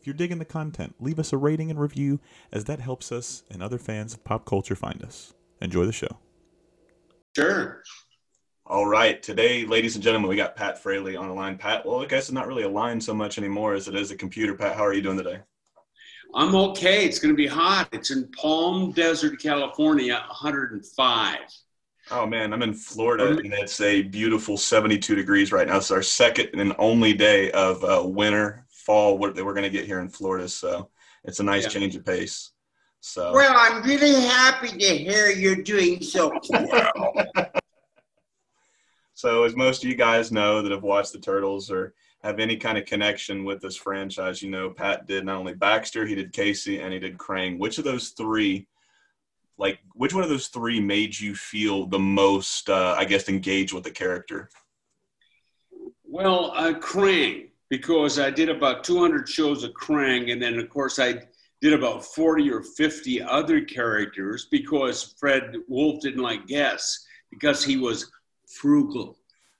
If you're digging the content, leave us a rating and review, as that helps us and other fans of pop culture find us. Enjoy the show. Sure. All right. Today, ladies and gentlemen, we got Pat Fraley on the line. Pat, well, I guess it's not really a line so much anymore as it is a computer. Pat, how are you doing today? I'm okay. It's going to be hot. It's in Palm Desert, California, 105. Oh man, I'm in Florida and it's a beautiful 72 degrees right now. It's our second and only day of uh, winter fall what we're going to get here in Florida. So it's a nice yeah. change of pace. So well, I'm really happy to hear you're doing so well. so as most of you guys know that have watched the Turtles or have any kind of connection with this franchise, you know Pat did not only Baxter, he did Casey, and he did Krang. Which of those three? Like, which one of those three made you feel the most, uh, I guess, engaged with the character? Well, uh, Krang because I did about 200 shows of Krang, and then of course I did about 40 or 50 other characters because Fred Wolf didn't like Guess because he was frugal.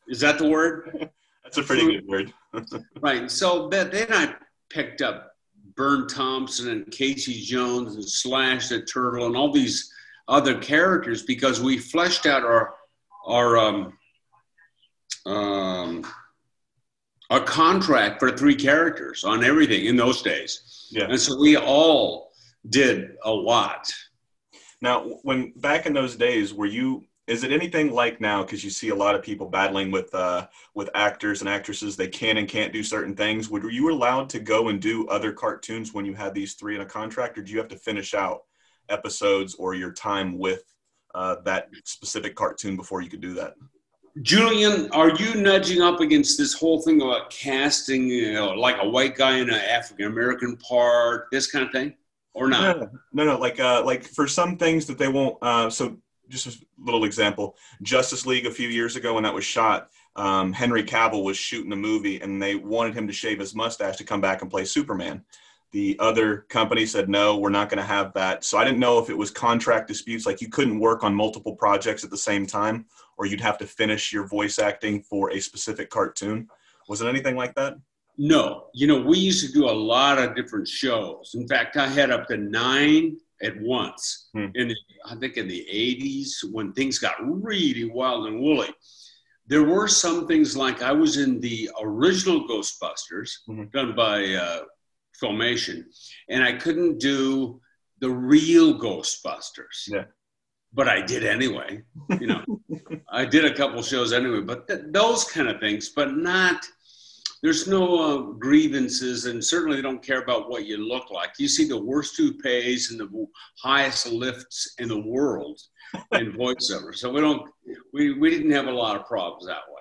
Is that the word? That's a pretty good word. right. So then I picked up Burne Thompson and Casey Jones and Slash the Turtle and all these other characters because we fleshed out our our um, um, a contract for three characters on everything in those days. Yeah. And so we all did a lot. Now, when back in those days, were you? Is it anything like now? Because you see a lot of people battling with uh, with actors and actresses. They can and can't do certain things. Would were you allowed to go and do other cartoons when you had these three in a contract, or do you have to finish out episodes or your time with uh, that specific cartoon before you could do that? Julian, are you nudging up against this whole thing about casting, you know, like a white guy in an African American part, this kind of thing, or not? No, no, no. Like, uh, like for some things that they won't. Uh, so, just a little example: Justice League a few years ago when that was shot, um, Henry Cavill was shooting a movie, and they wanted him to shave his mustache to come back and play Superman. The other company said, no, we're not going to have that. So I didn't know if it was contract disputes, like you couldn't work on multiple projects at the same time, or you'd have to finish your voice acting for a specific cartoon. Was it anything like that? No. You know, we used to do a lot of different shows. In fact, I had up to nine at once hmm. in the, I think in the 80s when things got really wild and woolly. There were some things like I was in the original Ghostbusters mm-hmm. done by uh, filmation, and I couldn't do the real Ghostbusters. Yeah. But I did anyway. You know, I did a couple shows anyway. But th- those kind of things, but not. There's no uh, grievances, and certainly they don't care about what you look like. You see the worst toupees and the highest lifts in the world in voiceover. So we don't. We we didn't have a lot of problems that way.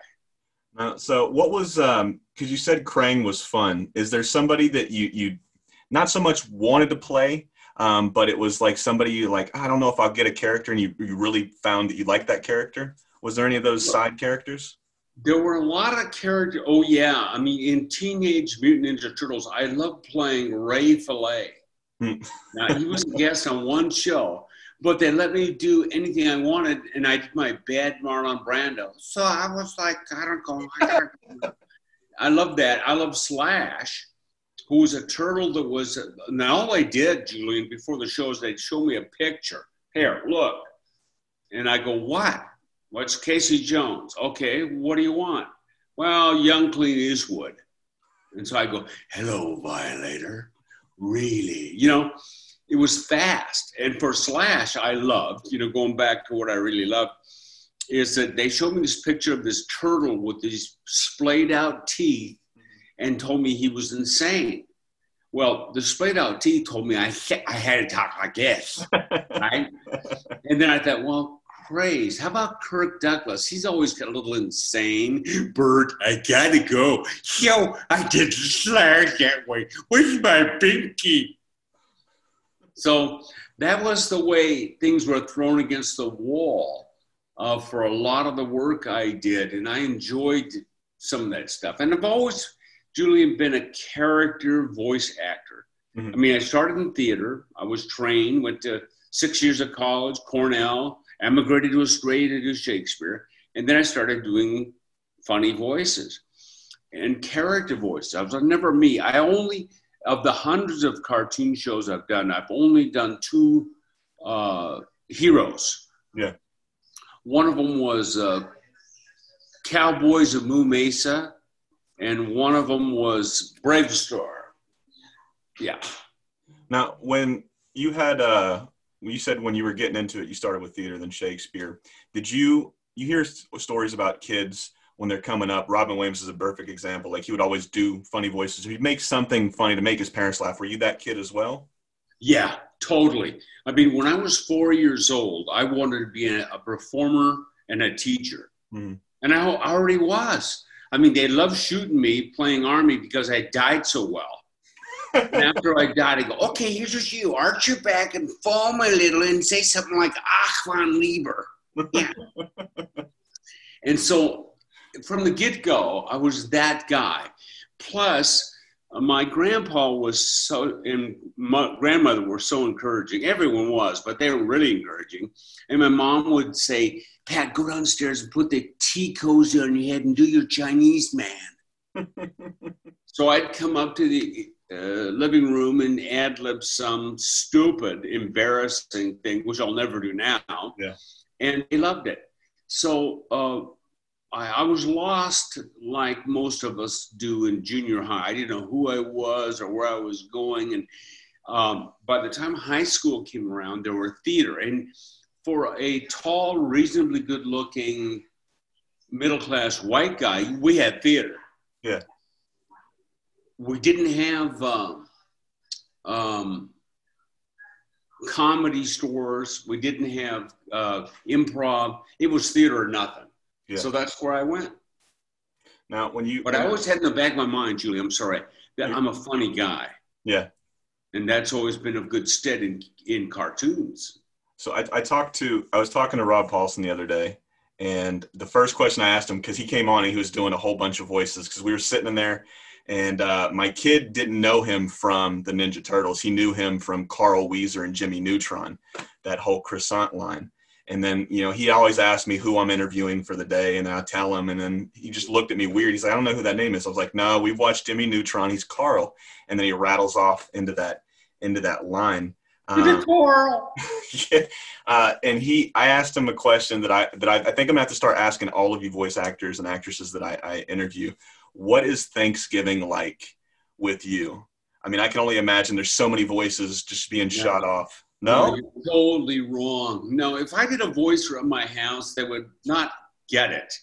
Uh, so what was um because you said Krang was fun. Is there somebody that you you not so much wanted to play, um, but it was like somebody you like, I don't know if I'll get a character and you, you really found that you liked that character? Was there any of those side characters? There were a lot of characters. Oh yeah, I mean, in Teenage Mutant Ninja Turtles, I loved playing Ray Fillet. Hmm. now he was a guest on one show, but they let me do anything I wanted, and I did my bad Marlon Brando. So I was like, I don't go. I, don't I love that. I love Slash, who was a turtle that was. Now all I did, Julian, before the show is they'd show me a picture. Here, look, and I go, what? What's Casey Jones? Okay, what do you want? Well, young Clint Eastwood. And so I go, hello, Violator. Really? You know, it was fast. And for Slash, I loved, you know, going back to what I really loved, is that they showed me this picture of this turtle with these splayed out teeth and told me he was insane. Well, the splayed out teeth told me I, I had to talk like this, right? and then I thought, well, praise. How about Kirk Douglas? He's always got a little insane. Bert, I gotta go. Yo, I didn't slash that way. Where's my pinky? So that was the way things were thrown against the wall uh, for a lot of the work I did, and I enjoyed some of that stuff. And I've always, Julian, been a character voice actor. Mm-hmm. I mean, I started in theater. I was trained, went to six years of college, Cornell, emigrated to Australia to do Shakespeare, and then I started doing funny voices and character voices. I was never me. I only of the hundreds of cartoon shows I've done, I've only done two uh, heroes. Yeah. One of them was uh, Cowboys of Moo Mesa, and one of them was BraveStarr. Yeah. Now, when you had, uh, you said when you were getting into it, you started with theater, then Shakespeare. Did you you hear stories about kids when they're coming up. Robin Williams is a perfect example. Like he would always do funny voices. He'd make something funny to make his parents laugh. Were you that kid as well? Yeah, totally. I mean, when I was four years old, I wanted to be a, a performer and a teacher. Mm-hmm. And I already was. I mean, they loved shooting me playing Army because I died so well. and after I died, I go, okay, here's what you arch your back and foam a little and say something like Ach von Lieber. Yeah. and so from the get go, I was that guy. Plus, my grandpa was so, and my grandmother were so encouraging. Everyone was, but they were really encouraging. And my mom would say, Pat, go downstairs and put the tea cozy on your head and do your Chinese man. so I'd come up to the uh, living room and ad lib some stupid, embarrassing thing, which I'll never do now. Yeah. And he loved it. So, uh, I, I, was lost like most of us do in junior high. I didn't know who I was or where I was going. And um, by the time high school came around, there were theater. And for a tall, reasonably good looking, middle class white guy, we had theater. Yeah. We didn't have um, um, comedy stores, we didn't have uh, improv. It was theater or nothing. Yeah. So that's where I went. Now, when you. But I always had in the back of my mind, Julie, I'm sorry, that I'm a funny guy. Yeah. And that's always been of good stead in, in cartoons. So I, I talked to, I was talking to Rob Paulsen the other day, and the first question I asked him, because he came on and he was doing a whole bunch of voices, because we were sitting in there, and uh, my kid didn't know him from the Ninja Turtles. He knew him from Carl Wheezer and Jimmy Neutron, that whole croissant line. And then, you know, he always asked me who I'm interviewing for the day, and I tell him, and then he just looked at me weird. He's like, I don't know who that name is. I was like, No, we've watched Jimmy Neutron. He's Carl, and then he rattles off into that into that line. Um, Carl. yeah, uh, and he, I asked him a question that I that I, I, think I'm gonna have to start asking all of you voice actors and actresses that I, I interview. What is Thanksgiving like with you? I mean, I can only imagine there's so many voices just being yeah. shot off. No, totally wrong. No, if I did a voice from my house, they would not get it.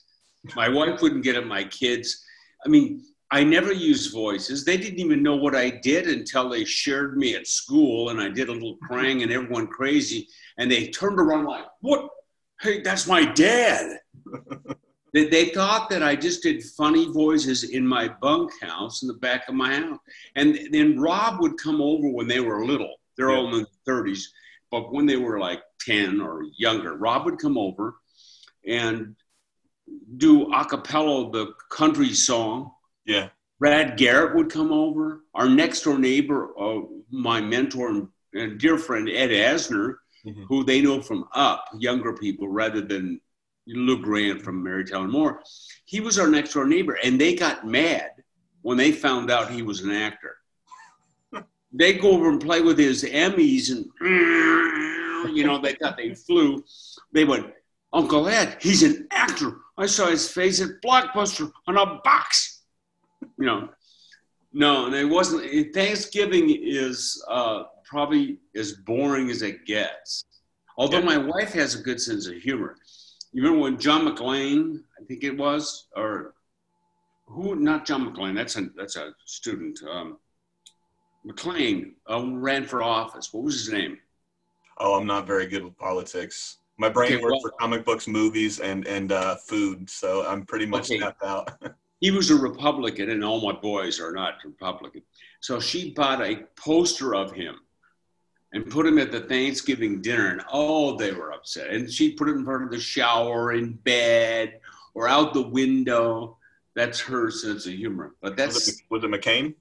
My wife wouldn't get it. My kids. I mean, I never used voices. They didn't even know what I did until they shared me at school, and I did a little Krang, and everyone crazy, and they turned around like, "What? Hey, that's my dad." they, they thought that I just did funny voices in my bunkhouse in the back of my house, and then Rob would come over when they were little they're yeah. all in their 30s. But when they were like 10 or younger, Rob would come over and do a cappella the country song. Yeah. Brad Garrett would come over. Our next door neighbor, uh, my mentor and, and, dear friend Ed Asner, mm-hmm. who they know from Up, younger people rather than Lou Grant from Mary Tyler Moore. He was our next door neighbor, and they got mad when they found out he was an actor they go over and play with his Emmys and you know they thought they flew. They went, Uncle Ed, he's an actor. I saw his face at Blockbuster on a box. You know, no, and it wasn't. Thanksgiving is uh, probably as boring as it gets. Although my wife has a good sense of humor. You remember when John McClane, I think it was, or who? Not John McClane. That's a that's a student. Um, McClane uh, ran for office. What was his name? Oh, I'm not very good with politics. My brain Okay, works well- for comic books, movies, and and uh, food, so I'm pretty much Okay. tapped out. he was a Republican, and all my boys are not Republican. So she bought a poster of him and put him at the Thanksgiving dinner, and oh, they were upset. And she put it in front of the shower, in bed, or out the window. That's her sense of humor. But was, it, that's was it McCain?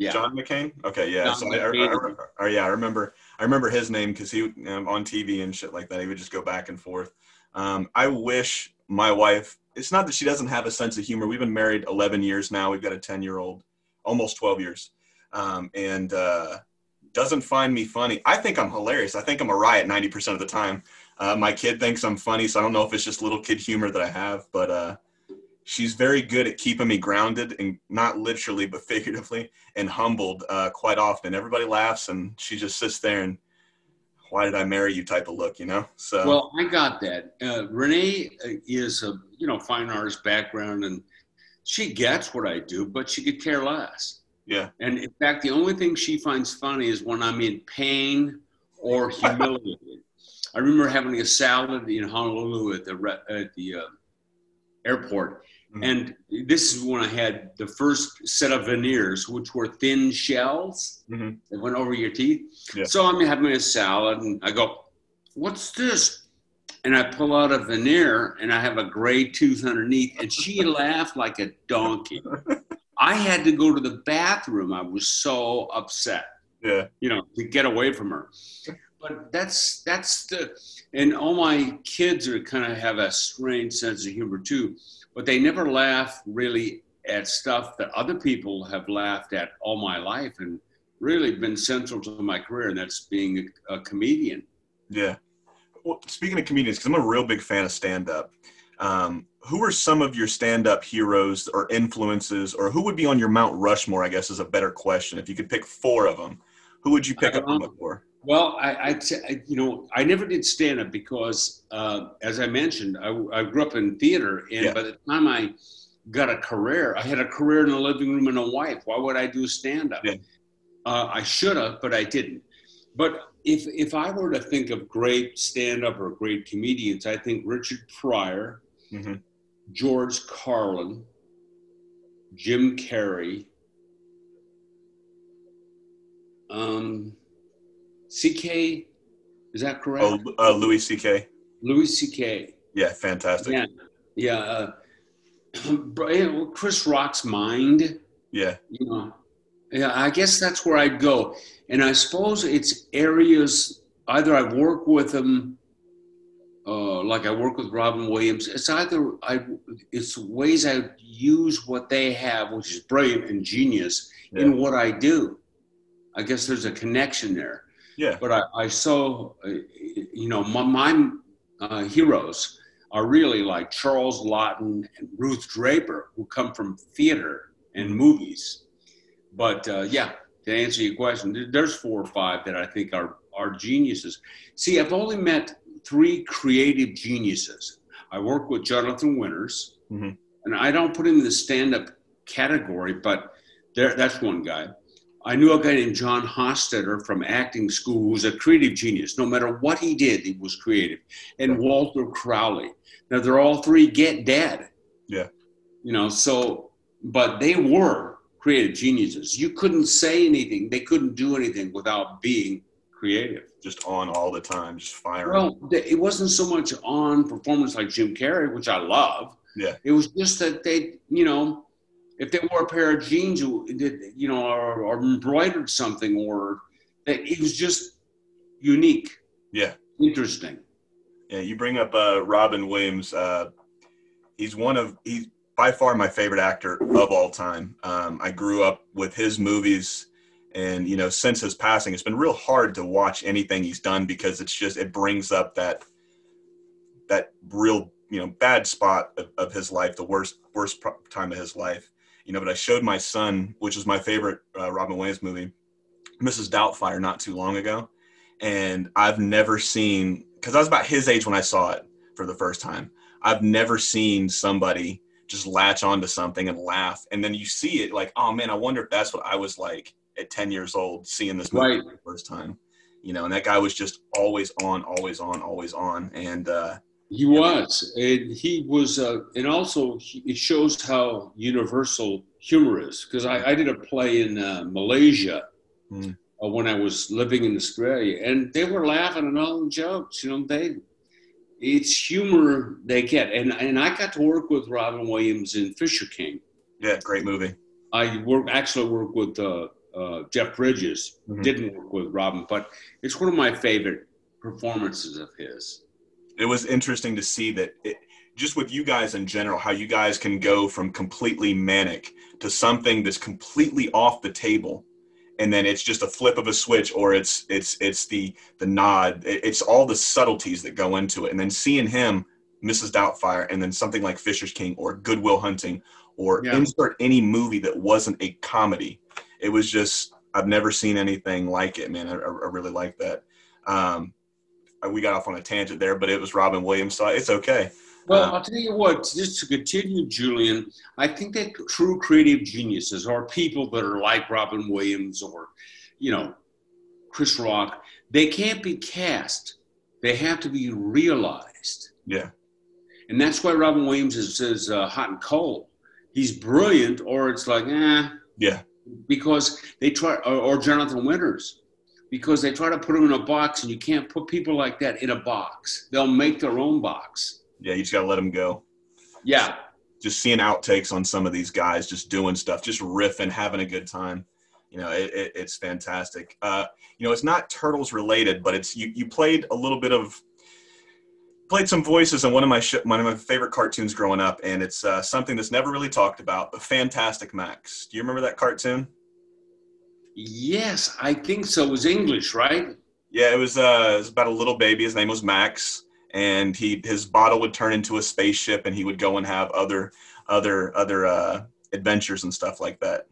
Yeah. John McCain. Okay, yeah. John so I, I. I- I- yeah, I remember. I remember his name because he um, on TV and shit like that. He would just go back and forth. Um, I wish my wife. It's not that she doesn't have a sense of humor. We've been married 11 years now. We've got a 10 year old, almost 12 years, um, and uh, doesn't find me funny. I think I'm hilarious. I think I'm a riot 90% of the time. Uh, my kid thinks I'm funny, so I don't know if it's just little kid humor that I have, but uh, she's very good at keeping me grounded and not literally but figuratively and humbled uh, quite often. Everybody laughs and she just sits there and why did I marry you type of look, you know? So Well, I got that. Uh, Renee uh, is a you know fine artist background, and she gets what I do, but she could care less. yeah, And in fact, the only thing she finds funny is when I'm in pain or humiliated. I remember having a salad in Honolulu at the re- at the uh, airport, Mhm. and this is when I had the first set of veneers, which were thin shells Mhm. that went over your teeth. Yeah. So I'm having a salad, and I go, "What's this?" And I pull out a veneer, and I have a gray tooth underneath, and she laughed like a donkey. I had to go to the bathroom. I was so upset, yeah, you know, to get away from her. But that's that's the, and all my kids are kind of have a strange sense of humor too, but they never laugh really at stuff that other people have laughed at all my life, and really been central to my career, and that's being a, a comedian. yeah. Well, speaking of comedians, because I'm a real big fan of stand up. Um, who are some of your stand up heroes or influences, or who would be on your Mount Rushmore? I guess is a better question. If you could pick four of them, who would you pick up on the Um, four? Well, I, I- you know, I never did stand up because, uh, as I mentioned, I, I grew up in theater, and Yeah. by the time I got a career, I had a career in the living room and a wife. Why would I do stand up? Yeah. Uh, I should have, but I didn't. But if if I were to think of great stand up or great comedians, I think Richard Pryor, Mhm. George Carlin, Jim Carrey, um, CK, is that correct? Oh, uh, Louis C.K. Louis C.K. Yeah, fantastic. Yeah, yeah. Uh, Chris Rock's mind. yeah. You know, yeah. I guess that's where I'd go, and I suppose it's areas either I work with them, uh, like I work with Robin Williams. It's either I, it's ways I use what they have, which is brilliant and genius, in what I do. I guess there's a connection there. Yeah. But I, I so, uh, you know, my, my uh, heroes are really like Charles Laughton and Ruth Draper, who come from theater and movies. But uh, yeah, to answer your question, there's four or five that I think are are geniuses. See, I've only met three creative geniuses. I work with Jonathan Winters, Mhm. and I don't put him in the stand-up category, but there, that's one guy. I knew a guy named John Hostetter from acting school who was a creative genius. No matter what he did, he was creative. And Walter Crowley. Now they're all three get dead. Yeah. You know, so but they were creative geniuses. You couldn't say anything. They couldn't do anything without being creative. Just on all the time, just firing. Well, it wasn't so much on performance like Jim Carrey, which I love. Yeah. It was just that they, you know, if they wore a pair of jeans, you know, or, or embroidered something, or that it was just unique, yeah. interesting. Yeah, you bring up uh, Robin Williams. Uh, he's one of he's by far my favorite actor of all time. Um, I grew up with his movies, and you know, since his passing, it's been real hard to watch anything he's done because it's just it brings up that that real you know bad spot of, of his life, the worst worst time of his life. You know, but I showed my son, which is my favorite uh, Robin Williams movie, Mrs. Doubtfire, not too long ago, and I've never seen because I was about his age when I saw it for the first time. I've never seen somebody just latch onto something and laugh, and then you see it like, oh man, I wonder if that's what I was like at ten years old seeing this movie Right. for the first time. you know, and that guy was just always on, always on, always on. And uh, he was, and he was, uh, and also it shows how universal humor is. Because I, I, did a play in uh, Malaysia mm. when I was living in Australia, and they were laughing at all the jokes. You know, they it's humor they get, and and I got to work with Robin Williams in Fisher King. Yeah, great movie. I work actually worked with uh, uh, Jeff Bridges. Mm-hmm. Didn't work with Robin, but it's one of my favorite performances of his. It was interesting to see that, it, just with you guys in general, how you guys can go from completely manic to something that's completely off the table, and then it's just a flip of a switch, or it's it's it's the the nod. It's all the subtleties that go into it, and then seeing him, Mrs. Doubtfire, and then something like Fisher's King or Goodwill Hunting, or yeah. insert any movie that wasn't a comedy it was just I've never seen anything like it, man. I, I really like that. Um, we got off on a tangent there, but it was Robin Williams, so it's okay. Well, um, I'll tell you what, just to continue, Julian, I think that true creative geniuses are people that are like Robin Williams or, you know, Chris Rock. They can't be cast, they have to be realized. Yeah. And that's why Robin Williams is, is uh, hot and cold. He's brilliant, or it's like, eh. Yeah because they try, or, or Jonathan Winters, because they try to put them in a box, and you can't put people like that in a box. They'll make their own box. Yeah, you just gotta let them go. Yeah. Just seeing outtakes on some of these guys, just doing stuff, just riffing, having a good time. You know, it, it, it's fantastic. Uh, you know, it's not turtles related, but it's you. You played a little bit of played some voices in one of my sh- one of my favorite cartoons growing up, and it's uh, something that's never really talked about. But Fantastic Max. Do you remember that cartoon? Yes, I think so. It was English, right? Yeah, it was. Uh, it was about a little baby. His name was Max, and he his bottle would turn into a spaceship, and he would go and have other other other uh, adventures and stuff like that.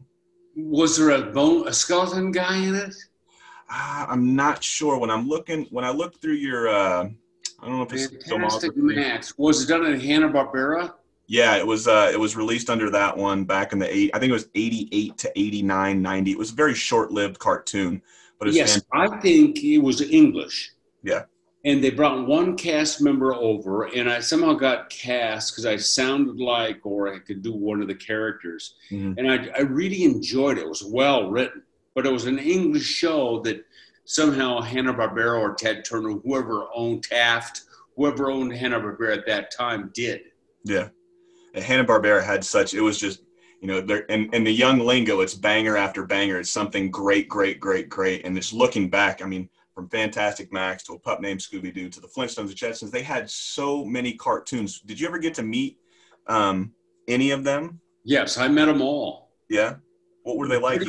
Was there a bone a skeleton guy in it? Uh, I'm not sure. When I'm looking, when I look through your uh, I don't know if it's Fantastic Max. Was it done in Hanna Barbera? Yeah, it was. Uh, it was released under that one back in the eight. I think it was eighty-eight to 89, 90. It was a very short-lived cartoon, but yes, fantastic. I think it was English. Yeah. And they brought one cast member over, and I somehow got cast because I sounded like, or I could do one of the characters, mm-hmm. and I, I really enjoyed it. It was well written, but it was an English show that somehow Hanna Barbera or Ted Turner, whoever owned Taft, whoever owned Hanna Barbera at that time, did. Yeah, Hanna Barbera had such. It was just you know, there and, and the young lingo, it's banger after banger. It's something great, great, great, great. And just looking back, I mean, from Fantastic Max to a pup named Scooby Doo to the Flintstones, the Jetsons, they had so many cartoons. Did you ever get to meet um, any of them? Yes, I met them all. Yeah. What were they like?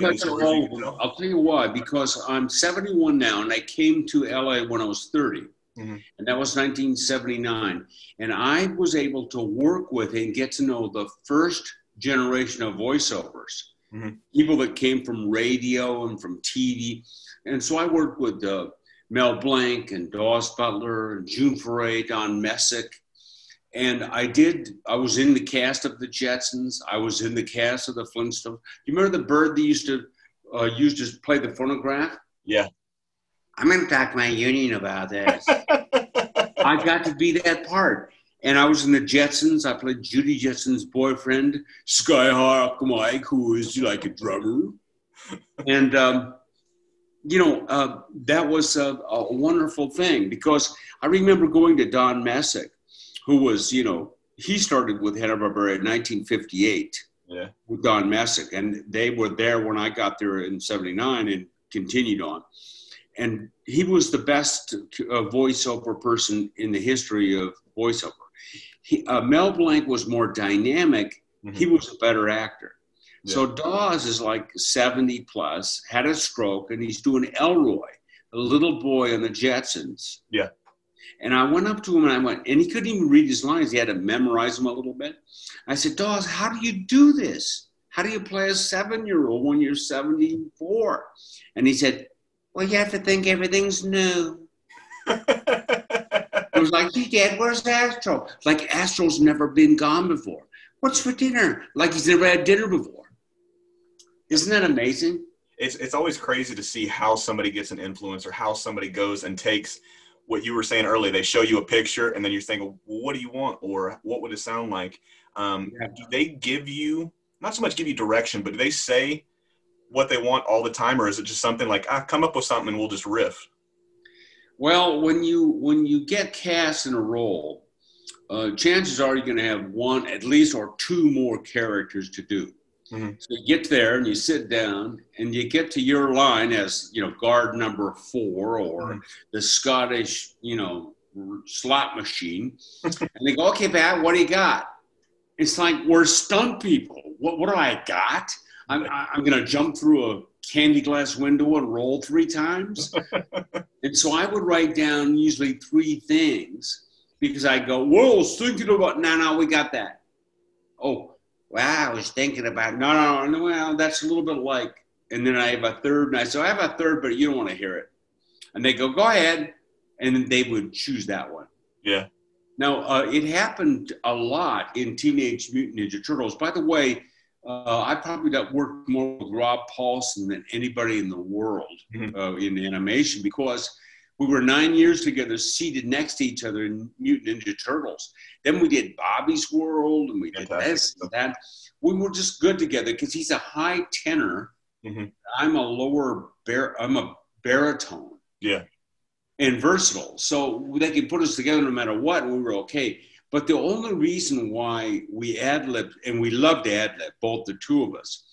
I'll tell you why. Because I'm 71 now, and I came to LA when I was 30. Mm-hmm. And that was 1979. And I was able to work with and get to know the first generation of voiceovers, mm-hmm. people that came from radio and from TV. And so I worked with uh, Mel Blanc and Daws Butler and June Foray, Don Messick, and I did. I was in the cast of the Jetsons. I was in the cast of the Flintstones. You remember the bird that used to uh, used to play the phonograph? Yeah. I'm going to talk to my union about this. I've got to be that part. And I was in the Jetsons. I played Judy Jetson's boyfriend, Skyhawk Mike, who is like a drummer. And, um, you know, uh, that was a, a, wonderful thing because I remember going to Don Messick who was, you know, he started with Hanna-Barbera in 1958 yeah. with Don Messick. And they were there when I got there in 79 and continued on. And he was the best uh, voiceover person in the history of voiceover. He, uh, Mel Blanc was more dynamic. Mm-hmm. He was a better actor. Yeah. So Daws is like 70 plus, had a stroke, and he's doing Elroy, a little boy on the Jetsons. Yeah. And I went up to him and I went, and he couldn't even read his lines. He had to memorize them a little bit. I said, Daws, how do you do this? How do you play a seven year old when you're 74? And he said, Well, you have to think everything's new. it was like, did, where's Astro? Like Astro's never been gone before. What's for dinner? Like he's never had dinner before. Isn't that amazing? it's it's always crazy to see how somebody gets an influence or how somebody goes and takes what you were saying earlier. They show you a picture and then you're thinking, well, what do you want or what would it sound like? Um, yeah. Do they give you not so much give you direction, but do they say what they want all the time, or is it just something like ah, come up with something and we'll just riff? Well, when you when you get cast in a role, uh, chances are you're going to have one at least or two more characters to do. Mm-hmm. So you get there and you sit down and you get to your line as you know guard number four or mm-hmm. the Scottish you know slot machine, and they go, "Okay, Pat, what do you got?" It's like we're stunt people. What what do I got? I'm I'm going to jump through a candy glass window and roll three times. and so I would write down usually three things because I go, "Whoa, I was thinking about." No, no, we got that. Oh, wow, I was thinking about, no, no, no, well, that's a little bit like, and then I have a third, and I say, I have a third, but you don't want to hear it. And they go, go ahead. And then they would choose that one. Yeah. Now, uh, it happened a lot in Teenage Mutant Ninja Turtles. By the way, uh, I probably got worked more with Rob Paulsen than anybody in the world mm-hmm. uh, in animation because we were nine years together, seated next to each other in Mutant Ninja Turtles. Then we did Bobby's World, and we did Fantastic. this and that. We were just good together because he's a high tenor. Mm-hmm. I'm a lower bar. I'm a baritone. Yeah. And versatile, so they could put us together no matter what, and we were okay. But the only reason why we ad lib, and we loved ad lib, both the two of us,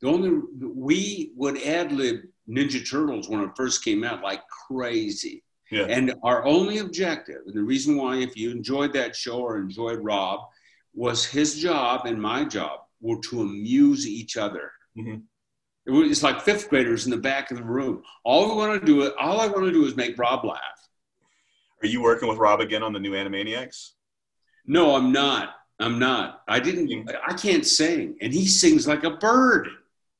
the only we would ad lib Ninja Turtles when it first came out like crazy. Yeah. And our only objective, and the reason why, if you enjoyed that show or enjoyed Rob, was his job and my job were to amuse each other. Mm-hmm. It was, it's like fifth graders in the back of the room. All we want to do, all I want to do is make Rob laugh. Are you working with Rob again on the new Animaniacs? No, I'm not. I'm not. I didn't. I can't sing, and he sings like a bird.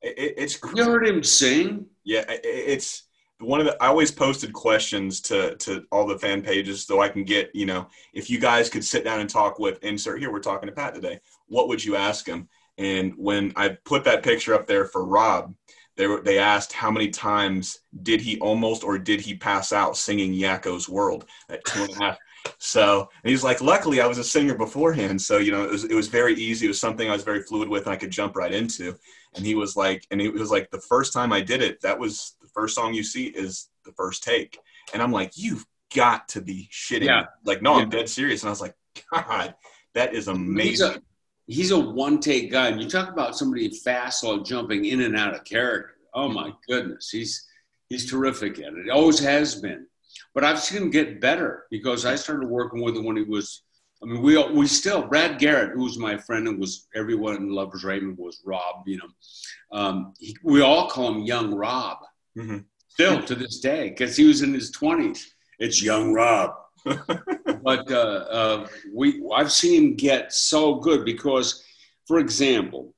It, it's you heard him sing. Yeah, it, it's one of the. I always posted questions to to all the fan pages so I can get you know if you guys could sit down and talk with insert here. We're talking to Pat today. What would you ask him? And when I put that picture up there for Rob, they were, they asked how many times did he almost or did he pass out singing Yakko's World at two and a half. So he's like, luckily I was a singer beforehand, so you know it was it was very easy. It was something I was very fluid with, and I could jump right into. And he was like, and it was like the first time I did it, that was the first song you see is the first take, and I'm like, you've got to be shitting. Yeah. Like, no, yeah. I'm dead serious. And I was like, God, that is amazing. He's a, he's a one take guy, and you talk about somebody fast while jumping in and out of character. Oh my goodness, he's he's terrific at it. it. Always has been. But I've seen him get better because I started working with him when he was. I mean, we we still Brad Garrett, who was my friend and was everyone loves Raymond was Rob. You know, um, he, we all call him Young Rob mm-hmm. still to this day because he was in his twenties. It's Young Rob. but uh, uh, we I've seen him get so good because, for example,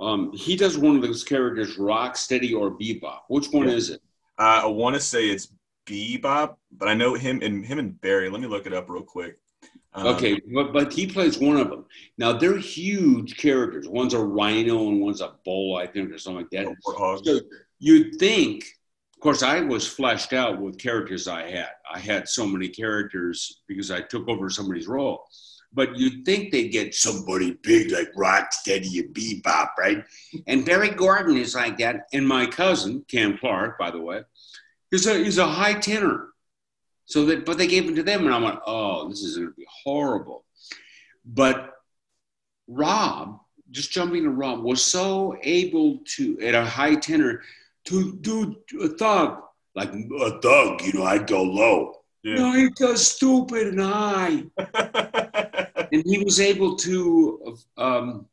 um, he does one of those characters, Rocksteady or Bebop. Which one yeah. is it? I want to say it's Bebop, but I know him and him and Barry. Let me look it up real quick. Um, okay, but but he plays one of them. Now they're huge characters. One's a rhino and one's a bull, I think, or something like that. So you'd think, of course, I was fleshed out with characters I had. I had so many characters because I took over somebody's role. But you'd think they'd get somebody big like Rocksteady and Bebop, right? And Barry Gordon is like that. And my cousin, Cam Clarke, by the way, He's a he's a high tenor. So that but they gave him to them, and I went, oh, this is going to be horrible. But Rob, just jumping to Rob, was so able to at a high tenor to do a thug like a thug. You know, I'd go low. Yeah. No, he does stupid and high. and he was able to um,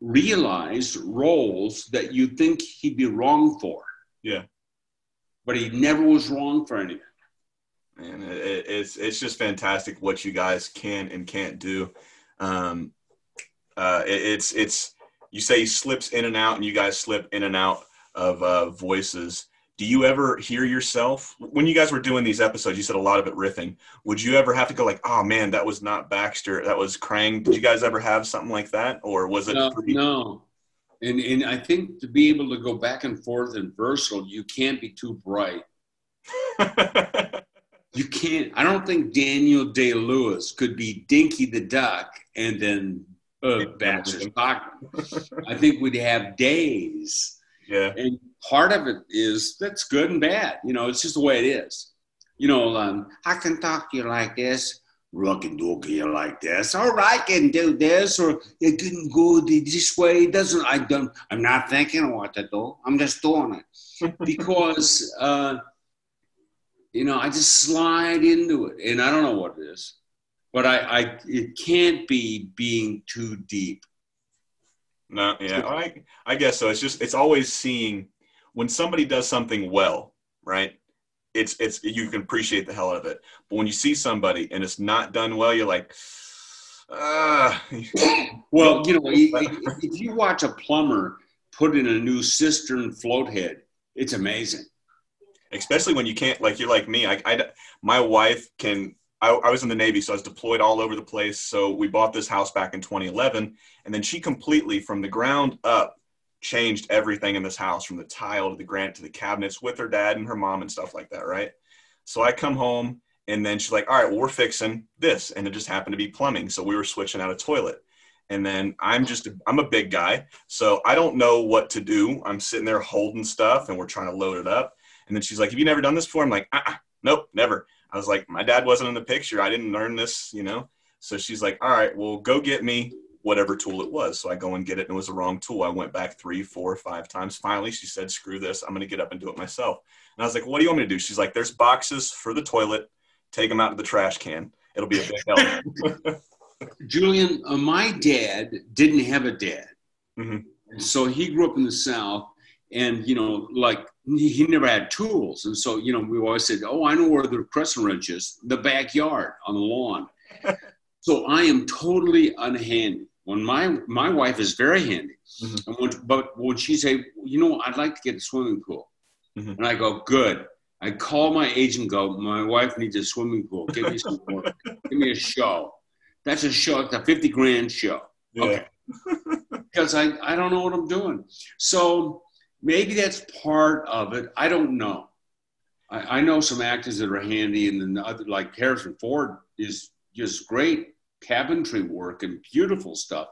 realize roles that you think he'd be wrong for. Yeah but he never was wrong for anything. And it, it's it's just fantastic what you guys can and can't do. Um, uh, it, it's it's you say he slips in and out, and you guys slip in and out of uh, voices. Do you ever hear yourself when you guys were doing these episodes? You said a lot of it riffing. Would you ever have to go like, "Oh man, that was not Baxter, that was Krang"? Did you guys ever have something like that, or was it? No, pretty- no, And and I think to be able to go back and forth and versatile, you can't be too bright. you can't. I don't think Daniel Day Lewis could be Dinky the Duck and then uh, Baxter Stockman. I think we'd have days. yeah. And part of it is that's good and bad. You know, it's just the way it is. You know, um, I can talk to you like this. Can do you like this. All right, I can do this, or it can go this way. It doesn't. I don't. I'm not thinking what to do. I'm just doing it because uh, you know I just slide into it, and I don't know what it is, but I, I it can't be being too deep. No, yeah, I I guess so. It's just it's always seeing when somebody does something well, right? It's it's you can appreciate the hell out of it. But when you see somebody and it's not done well, you're like, ah. Well, you know, if you watch a plumber put in a new cistern float head, it's amazing. especially when you can't like you're like me I, I my wife can I, I was in the navy so i was deployed all over the place so we bought this house back in 2011 and then she completely from the ground up changed everything in this house from the tile to the granite to the cabinets with her dad and her mom and stuff like that right so i come home and then she's like all right well we're fixing this and it just happened to be plumbing so we were switching out a toilet and then i'm just i'm a big guy so i don't know what to do i'm sitting there holding stuff and we're trying to load it up and then she's like, Have you never done this before? I'm like, uh-uh, Nope, never. I was like, My dad wasn't in the picture. I didn't learn this, you know? So she's like, All right, well, go get me whatever tool it was. So I go and get it, and it was the wrong tool. I went back three, four, five times. Finally, she said, Screw this. I'm going to get up and do it myself. And I was like, What do you want me to do? She's like, There's boxes for the toilet. Take them out to the trash can. It'll be a big help. Julian, uh, my dad didn't have a dad. Mhm. And so he grew up in the South and, you know, like he, he never had tools. And so, you know, we always said, oh, I know where the crescent wrench is, the backyard on the lawn. So I am totally unhandy. When my, my wife is very handy. Mhm. And when, but when she say, you know, I'd like to get a swimming pool. Mhm. And I go, good. I call my agent, go, my wife needs a swimming pool. Give me some work. Give me a show. That's a show. It's a 50 grand show. Yeah. Okay. because I, I don't know what I'm doing. So maybe that's part of it. I don't know. I, I know some actors that are handy, and then the other, like Harrison Ford is just great cabinetry work and beautiful stuff.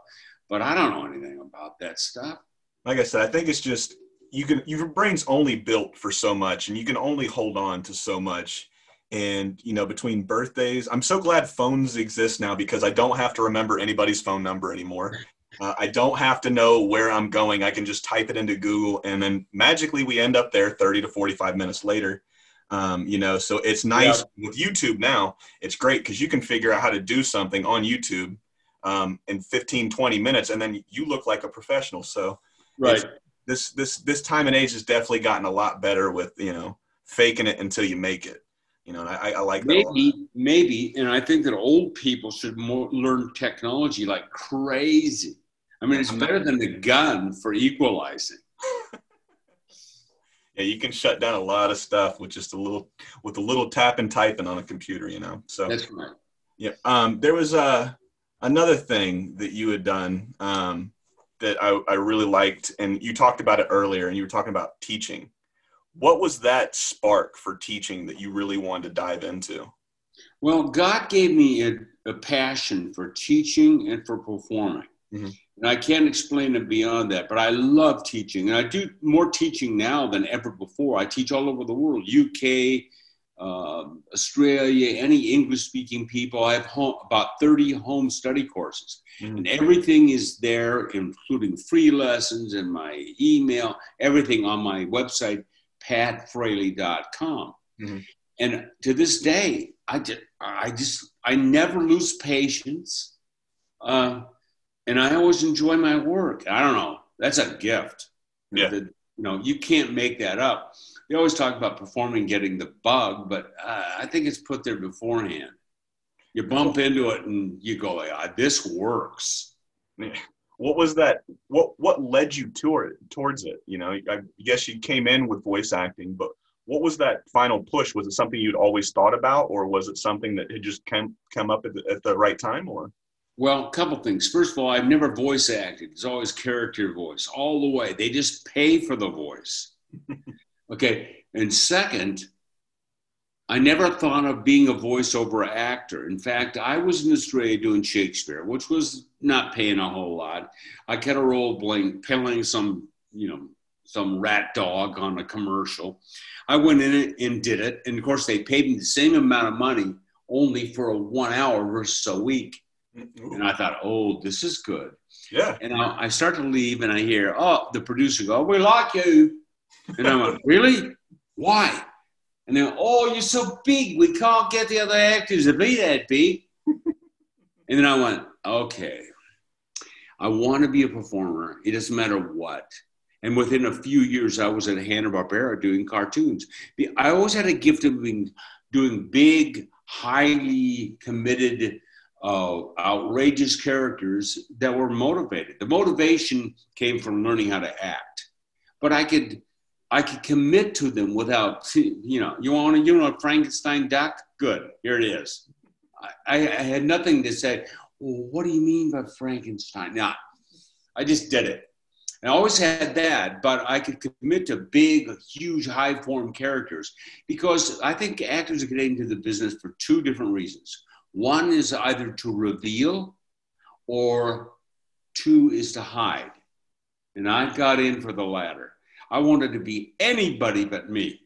But I don't know anything about that stuff. like I said, I think it's just you can your brain's only built for so much, and you can only hold on to so much. And you know, between birthdays, I'm so glad phones exist now because I don't have to remember anybody's phone number anymore. Uh, I don't have to know where I'm going. I can just type it into Google, and then magically we end up there 30 to 45 minutes later. Um, you know, so it's nice with YouTube now. It's great because you can figure out how to do something on YouTube um, in 15, 20 minutes, and then you look like a professional. So Right. this this this time and age has definitely gotten a lot better with you know faking it until you make it. You know, I, I like that. a lot. Maybe, maybe, and I think that old people should more learn technology like crazy. I mean, it's better than the gun for equalizing. Yeah, you can shut down a lot of stuff with just a little with a little tap and typing on a computer. You know, so That's right. yeah. Um, there was uh, another thing that you had done um, that I, I really liked, and you talked about it earlier, and you were talking about teaching. What was that spark for teaching that you really wanted to dive into? Well, God gave me a, a passion for teaching and for performing. Mhm. And I can't explain it beyond that, but I love teaching. And I do more teaching now than ever before. I teach all over the world UK, um, Australia, any English speaking people. I have home, about 30 home study courses. Mhm. And everything is there, including free lessons and my email, everything on my website, patfraley.com. Mhm. And to this day, I just, I just, I never lose patience. Uh, and I always enjoy my work. I don't know. That's a gift. Yeah. That, you know, you can't make that up. They always talk about performing getting the bug, but uh, I think it's put there beforehand. You bump into it and you go, ah, this works. what was that what what led you toward towards it you know i guess you came in with voice acting but what was that final push was it something you'd always thought about or was it something that had just come come up at the, at the right time or Well, a couple things. First of all, I've never voice acted. It's always character voice all the way. They just pay for the voice. okay. And second, I never thought of being a voiceover actor. In fact, I was in Australia doing Shakespeare, which was not paying a whole lot. I got a role playing, playing some, you know, some rat dog on a commercial. I went in and did it. And of course, they paid me the same amount of money, only for a one hour versus a week. Ooh. And I thought, oh, this is good. Yeah. And I, I start to leave and I hear, oh, the producer go, we like you. And I went, really? Why? And then, oh, you're so big. We can't get the other actors to be that big. and then I went, okay, I want to be a performer. It doesn't matter what. And within a few years, I was at Hanna-Barbera doing cartoons. I always had a gift of being, doing big, highly committed, uh, outrageous characters that were motivated. The motivation came from learning how to act. But I could I could commit to them without, you know, you want to, you know, a Frankenstein duck? Good, here it is. I, I had nothing to say, well, what do you mean by Frankenstein? Now, I just did it. I always had that, but I could commit to big, huge, high form characters because I think actors are getting into the business for two different reasons. One is either to reveal or two is to hide. And I got in for the latter. I wanted to be anybody but me.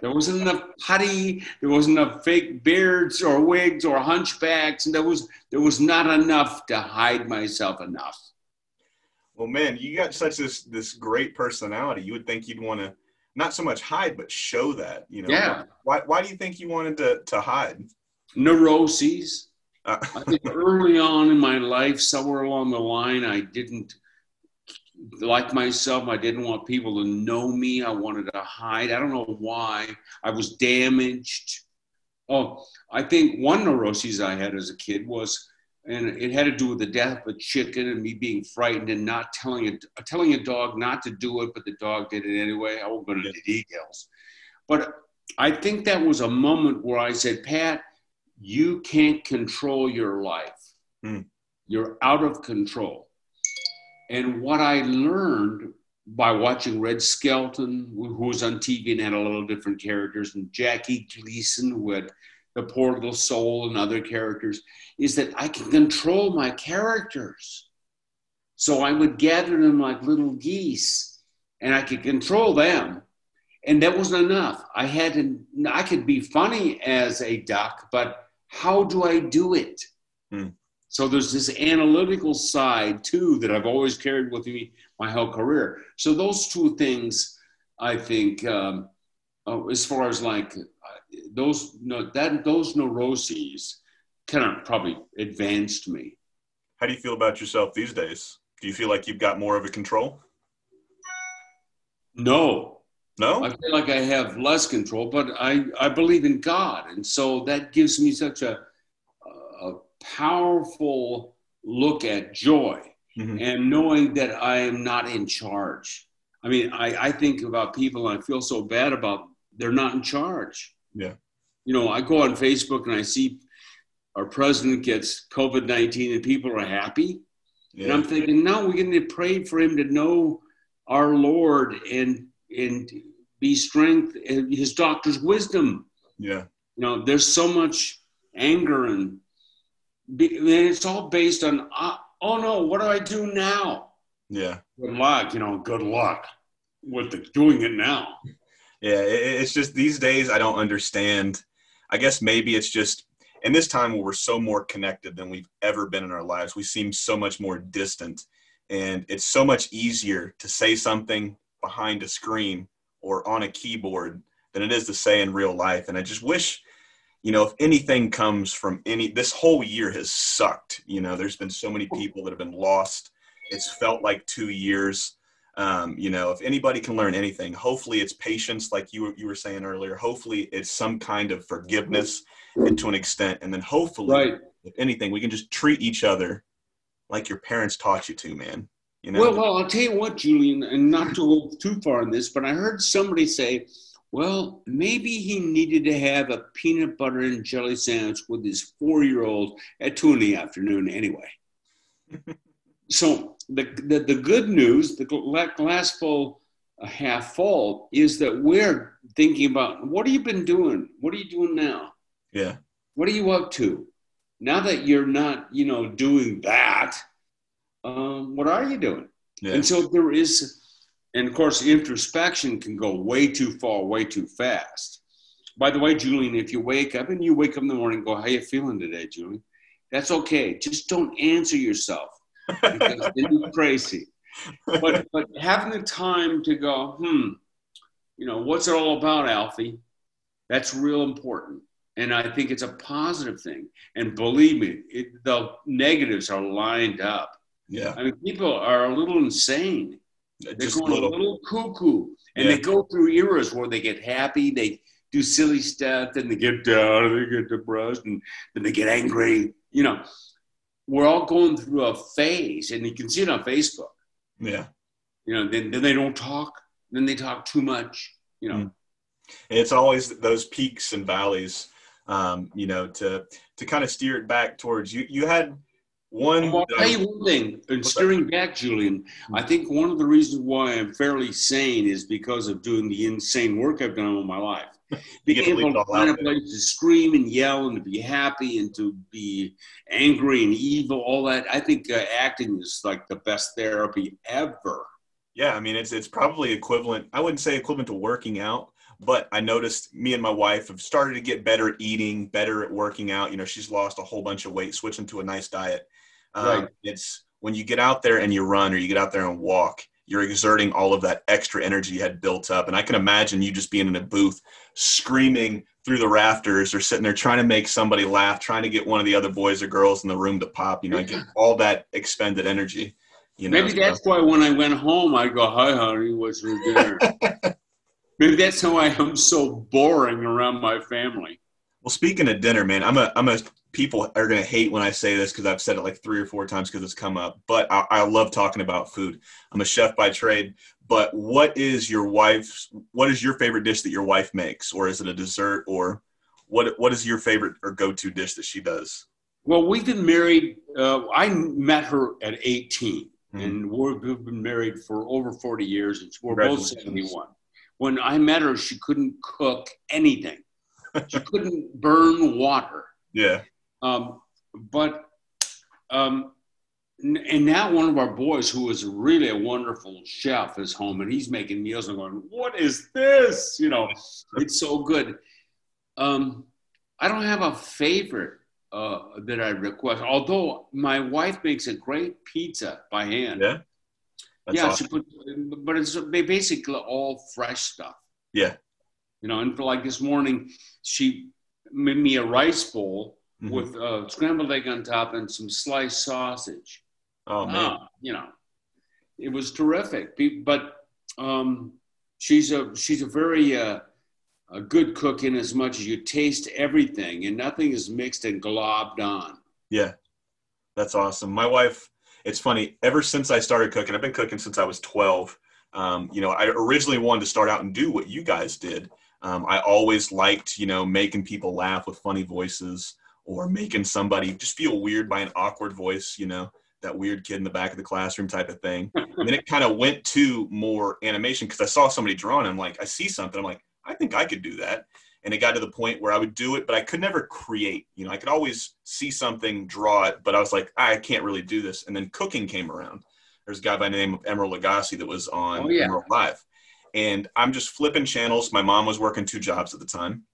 There wasn't enough putty. There wasn't enough fake beards or wigs or hunchbacks, and there was there was not enough to hide myself enough. Well, man, you got such this this great personality. You would think you'd want to not so much hide, but show that. You know, yeah. Why Why do you think you wanted to to hide? Neuroses. Uh. I think early on in my life, somewhere along the line, I didn't like myself. I didn't want people to know me. I wanted to hide. I don't know why. I was damaged. Oh, I think one neuroses I had as a kid was, and it had to do with the death of a chicken and me being frightened and not telling it, telling a dog not to do it, but the dog did it anyway. I won't go into the details, but I think that was a moment where I said, Pat, you can't control your life. Mm. You're out of control and what I learned by watching Red Skelton, who was on TV and had a little different characters, and Jackie Gleason, who had the poor little soul and other characters, is that I can control my characters. So I would gather them like little geese, and I could control them. And that wasn't enough. I had to, I could be funny as a duck, but how do I do it? Hmm. So there's this analytical side too that I've always carried with me my whole career. So those two things, I think, um, uh, as far as like uh, those no, that those neuroses, kind of probably advanced me. How do you feel about yourself these days? Do you feel like you've got more of a control? No. No? I feel like I have less control, but I, I believe in God. And so that gives me such a, a powerful look at joy mm-hmm. and knowing that I am not in charge. I mean, I, I think about people and I feel so bad about they're not in charge. Yeah. You know, I go on Facebook and I see our president gets COVID 19 and people are happy. Yeah. And I'm thinking, no, we're going to pray for him to know our Lord and, and be strength and his doctor's wisdom. Yeah. You know, there's so much anger and it's all based on, uh, oh no, what do I do now? Yeah. Good luck, you know, good luck with the, doing it now. Yeah, it's just these days I don't understand. I guess maybe it's just in this time where we're so more connected than we've ever been in our lives, we seem so much more distant. And it's so much easier to say something behind a screen or on a keyboard than it is to say in real life. And I just wish you know, if anything comes from any, this whole year has sucked. You know, there's been so many people that have been lost. It's felt like two years. Um, you know, if anybody can learn anything, hopefully it's patience, like you were, you were saying earlier. Hopefully it's some kind of forgiveness and to an extent, and then hopefully, right. if anything, we can just treat each other like your parents taught you to, man. You know. Well, well, I'll tell you what, Julian, and not to go too far in this, but I heard somebody say Well, maybe he needed to have a peanut butter and jelly sandwich with his four year old at two in the afternoon anyway. so, the, the, the, good news, the glass full, uh, half full, is that we're thinking about what have you been doing? What are you doing now? Yeah. What are you up to? Now that you're not, you know, doing that, um, what are you doing? Yeah. And so there is and of course, introspection can go way too far, way too fast. By the way, Julian, if you wake up and you wake up in the morning and go, How you feeling today, Julian? That's okay. Just don't answer yourself because then you're crazy. But but having the time to go, hmm, you know, what's it all about, Alfie? That's real important. And I think it's a positive thing. And believe me, it, the negatives are lined up. Yeah. I mean, people are a little insane they're Just going a little, a little cuckoo, and yeah. they go through eras where they get happy, they do silly stuff, then they get down, they get depressed, and then they get angry. You know, we're all going through a phase, and you can see it on Facebook. Yeah. You know, then, then they don't talk, then they talk too much. You know, mm. it's always those peaks and valleys. Um, you know, to to kind of steer it back towards you. You had one, well, I'll tell you one thing. And steering back, Julian, I hmm. think one of the reasons why I'm fairly sane is because of doing the insane work I've done all my life. Being able to find a place to scream and yell and to be happy and to be angry and evil, all that. I think uh, acting is like the best therapy ever. Yeah, I mean, it's it's probably equivalent. I wouldn't say equivalent to working out, but I noticed me and my wife have started to get better at eating, better at working out. You know, she's lost a whole bunch of weight, switching to a nice diet um, right. It's when you get out there and you run or you get out there and walk, you're exerting all of that extra energy you had built up. And I can imagine you just being in a booth screaming through the rafters or sitting there trying to make somebody laugh, trying to get one of the other boys or girls in the room to pop, you know, get all that expended energy. You know, Maybe that's why when I went home, I go, hi, honey, what's for dinner? Maybe that's how I am so boring around my family. Well, speaking of dinner, man, I'm a I'm a people are going to hate when I say this because I've said it like three or four times because it's come up. But I, I, love talking about food. I'm a chef by trade. But what is your wife's? What is your favorite dish that your wife makes, or is it a dessert, or what? What is your favorite or go-to dish that she does? Well, we've been married. Uh, I met her at 18, mm-hmm. and we've been married for over 40 years, and we're both 71. When I met her, she couldn't cook anything. She couldn't burn water. Yeah. Um, but um, and now one of our boys, who is really a wonderful chef, is home and he's making meals and going, "What is this?" You know, it's so good. Um, I don't have a favorite uh, that I request, although my wife makes a great pizza by hand. Yeah. That's yeah, awesome. she put, but it's basically all fresh stuff. Yeah. You know, and for like this morning, she made me a rice bowl mm-hmm. with uh, scrambled egg on top and some sliced sausage. Oh man, uh, you know, it was terrific. But um, she's a she's a very uh, a good cook in as much as you taste everything and nothing is mixed and globbed on. Yeah, that's awesome. My wife, it's funny. Ever since I started cooking, I've been cooking since I was twelve. Um, you know, I originally wanted to start out and do what you guys did. Um, I always liked, you know, making people laugh with funny voices or making somebody just feel weird by an awkward voice, you know, that weird kid in the back of the classroom type of thing. and then it kind of went to more animation because I saw somebody drawing. I'm like, I see something. I'm like, I think I could do that. And it got to the point where I would do it, but I could never create. You know, I could always see something, draw it, but I was like, I can't really do this. And then cooking came around. There's a guy by the name of Emeril Lagasse that was on oh, yeah. Emeril Live. And I'm just flipping channels. My mom was working two jobs at the time.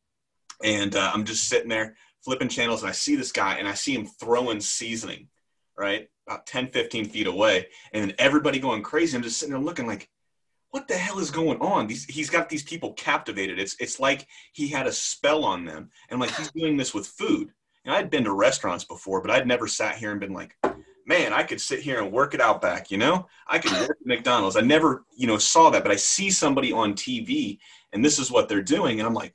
And uh, I'm just sitting there flipping channels and I see this guy and I see him throwing seasoning, right? About 10, 15 feet away. And then everybody going crazy. I'm just sitting there looking like, what the hell is going on? These, he's got these people captivated. It's, it's like he had a spell on them. And like, he's doing this with food. And I'd been to restaurants before, but I'd never sat here and been like, man, I could sit here and work it out back, you know? I could work at McDonald's. I never, you know, saw that, but I see somebody on TV and this is what they're doing. And I'm like,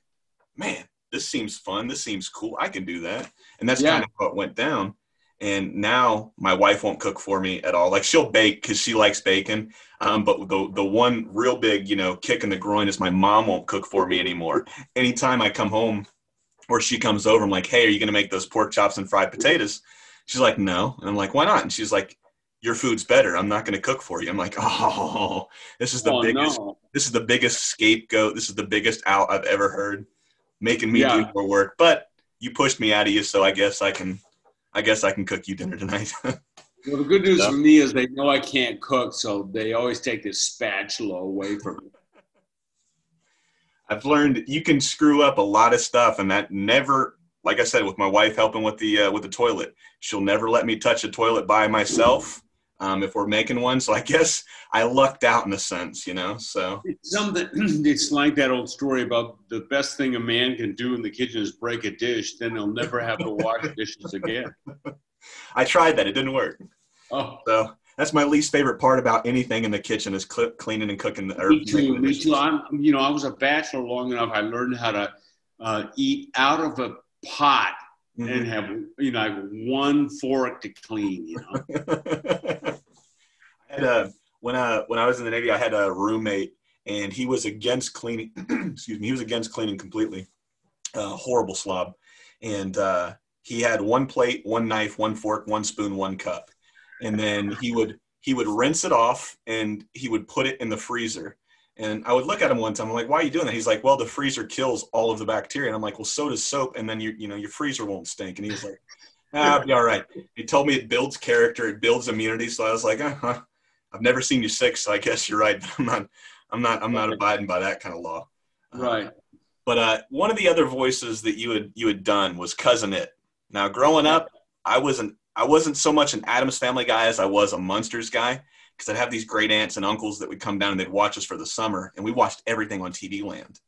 man, this seems fun. This seems cool. I can do that. And that's yeah. kind of what went down. And now my wife won't cook for me at all. Like she'll bake because she likes bacon. Um, but the the one real big, you know, kick in the groin is my mom won't cook for me anymore. Anytime I come home or she comes over, I'm like, hey, are you gonna make those pork chops and fried potatoes? She's like, no. And I'm like, why not? And she's like, your food's better. I'm not going to cook for you. I'm like, oh, this is the Oh, biggest. no. This is the biggest scapegoat. This is the biggest out I've ever heard, making me Yeah. do more work. But you pushed me out of you, so I guess I can. I guess I can cook you dinner tonight. Well, the good news Yeah. for me is they know I can't cook, so they always take this spatula away from me. I've learned you can screw up a lot of stuff, and that never. Like I said, with my wife helping with the uh, with the toilet, she'll never let me touch a toilet by myself um, if we're making one. So I guess I lucked out in a sense, you know. So It's something. It's like that old story about the best thing a man can do in the kitchen is break a dish. Then he'll never have to wash dishes again. I tried that; it didn't work. Oh, So that's my least favorite part about anything in the kitchen is cl- cleaning and cooking. The, me too. Me dishes. too. I'm. You know, I was a bachelor long enough. I learned how to uh, eat out of a pot Mhm. and have you know like one fork to clean. You know. I had a when I when I was in the Navy, I had a roommate, and he was against cleaning. excuse me, he was against cleaning completely. Uh, horrible slob, and uh, he had one plate, one knife, one fork, one spoon, one cup, and then he would he would rinse it off and he would put it in the freezer. And I would look at him one time. I'm like, "Why are you doing that?" He's like, "Well, the freezer kills all of the bacteria." And I'm like, "Well, so does soap, and then you you know your freezer won't stink." And he was like, "Ah, I'll be all right." He told me it builds character, it builds immunity. So I was like, uh-huh. "I've never seen you sick, so I guess you're right." But I'm not, I'm not, I'm not abiding by that kind of law. Uh, Right. but uh, one of the other voices that you had you had done was Cousin It. Now, growing up, I wasn't I wasn't so much an Addams Family guy as I was a Munsters guy because I'd have these great aunts and uncles that would come down and they'd watch us for the summer, and we watched everything on TV Land.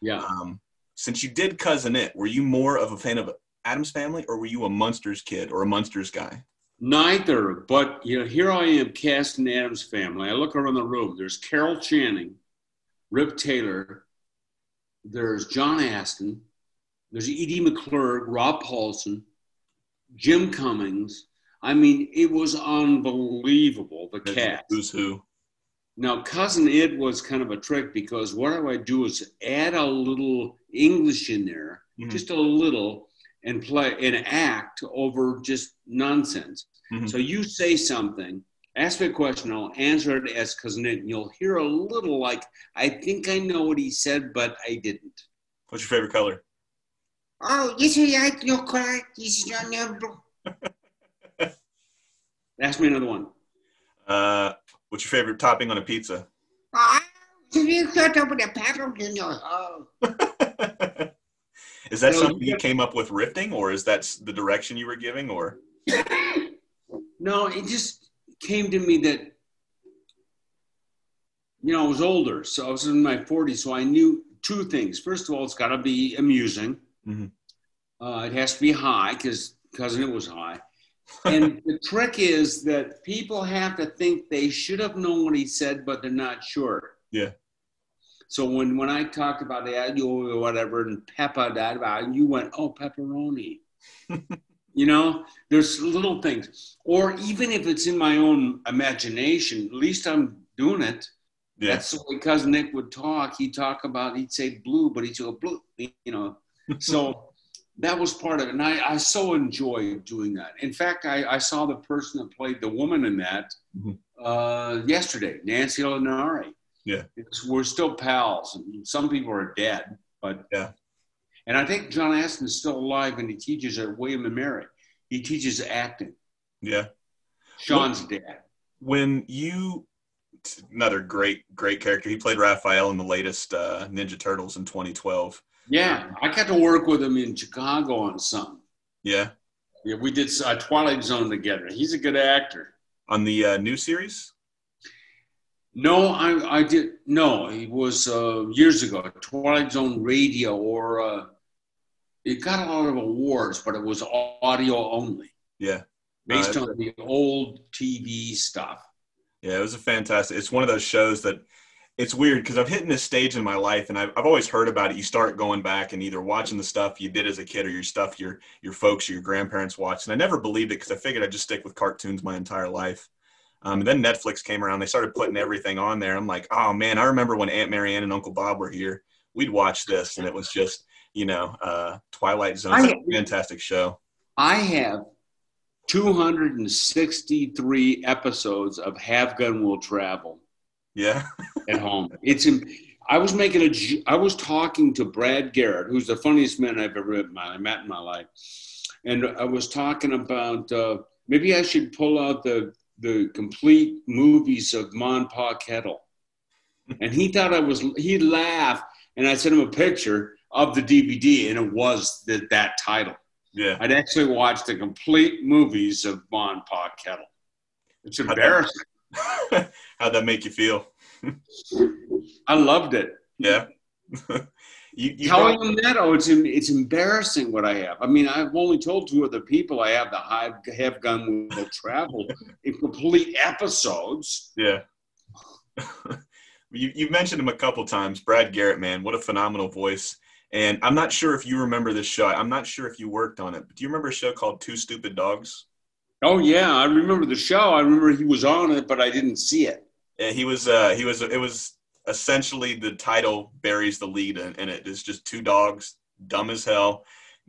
Yeah. Um, since you did Cousin It, were you more of a fan of Addams Family, or were you a Munsters kid or a Munsters guy? Neither, but you know, here I am casting Addams family. I look around the room. There's Carol Channing, Rip Taylor, there's John Astin, there's Edie McClurg, Rob Paulsen, Jim Cummings. I mean, it was unbelievable, the cast. Who's who? Now, Cousin It was kind of a trick because what I would do is add a little English in there, Mhm. just a little, and play and act over just nonsense. Mhm. So you say something, ask me a question, I'll answer it as Cousin It, and you'll hear a little like, I think I know what he said, but I didn't. What's your favorite color? Oh, this is like your car. This is your number. Ask me another one. Uh, what's your favorite topping on a pizza? Oh, you cut over the pepper in your oh. is that No, something you- you came up with rifting, or is that the direction you were giving, or? No, it just came to me that, you know, I was older, so I was in my 40s, so I knew two things. First of all, it's got to be amusing. Mhm. Uh, it has to be high because cousin it was high. And the trick is that people have to think they should have known what he said, but they're not sure. Yeah. So when, when I talked about the or whatever and Peppa that about you went, oh pepperoni. you know, there's little things. Or even if it's in my own imagination, at least I'm doing it. Yeah. That's way Nick would talk. He'd talk about he'd say blue, but he'd go blue, you know. So that was part of it. And I, I so enjoyed doing that. In fact, I, I saw the person that played the woman in that Mhm. uh, yesterday, Nancy Linari. Yeah. It's, we're still pals. Some people are dead, but Yeah. And I think John Astin is still alive and he teaches at William and Mary. He teaches acting. Yeah. Sean's dad. When you, another great, great character. He played Raphael in the latest uh, Ninja Turtles in 2012. Yeah, I got to work with him in Chicago on some. Yeah. Yeah, we did uh, Twilight Zone together. He's a good actor. On the uh, new series. No, I, I did. No, it was uh, years ago. Twilight Zone Radio, or uh, it got a lot of awards, but it was audio only, Yeah. based Uh, on the old TV stuff. Yeah, it was a fantastic. It's one of those shows that it's weird because I've hit this stage in my life, and I've, I've always heard about it. You start going back and either watching the stuff you did as a kid or your stuff your your folks or your grandparents watched. And I never believed it because I figured I'd just stick with cartoons my entire life. Um, and then Netflix came around. They started putting everything on there. I'm like, oh man, I remember when Aunt Marianne and Uncle Bob were here. We'd watch this, and it was just, you know, uh, Twilight Zone. It's a fantastic show. I have 263 episodes of Have Gun Will Travel. Yeah. at home. It's. I was making a. I was talking to Brad Garrett, who's the funniest man I've ever met in my life, and I was talking about uh, maybe I should pull out the the complete movies of and Pa Kettle. And he thought I was, he laughed. And I sent him a picture of the DVD, and it was the, that title. Yeah. I'd actually watched the complete movies of and Pa Kettle. It's embarrassing. How'd that make you feel? I loved it. Yeah. you, you telling them that? Oh, it's it's embarrassing what I have. I mean, I've only told two other people I have the Hive Have Gun Will Travel in complete episodes. Yeah. you you mentioned him a couple times, Brad Garrett. Man, what a phenomenal voice. And I'm not sure if you remember this show. I'm not sure if you worked on it, but do you remember a show called Two Stupid Dogs? Oh yeah, I remember the show. I remember he was on it, but I didn't see it. Yeah, he was. Uh, he was. It was essentially the title buries the lead and, it. It's just two dogs, dumb as hell,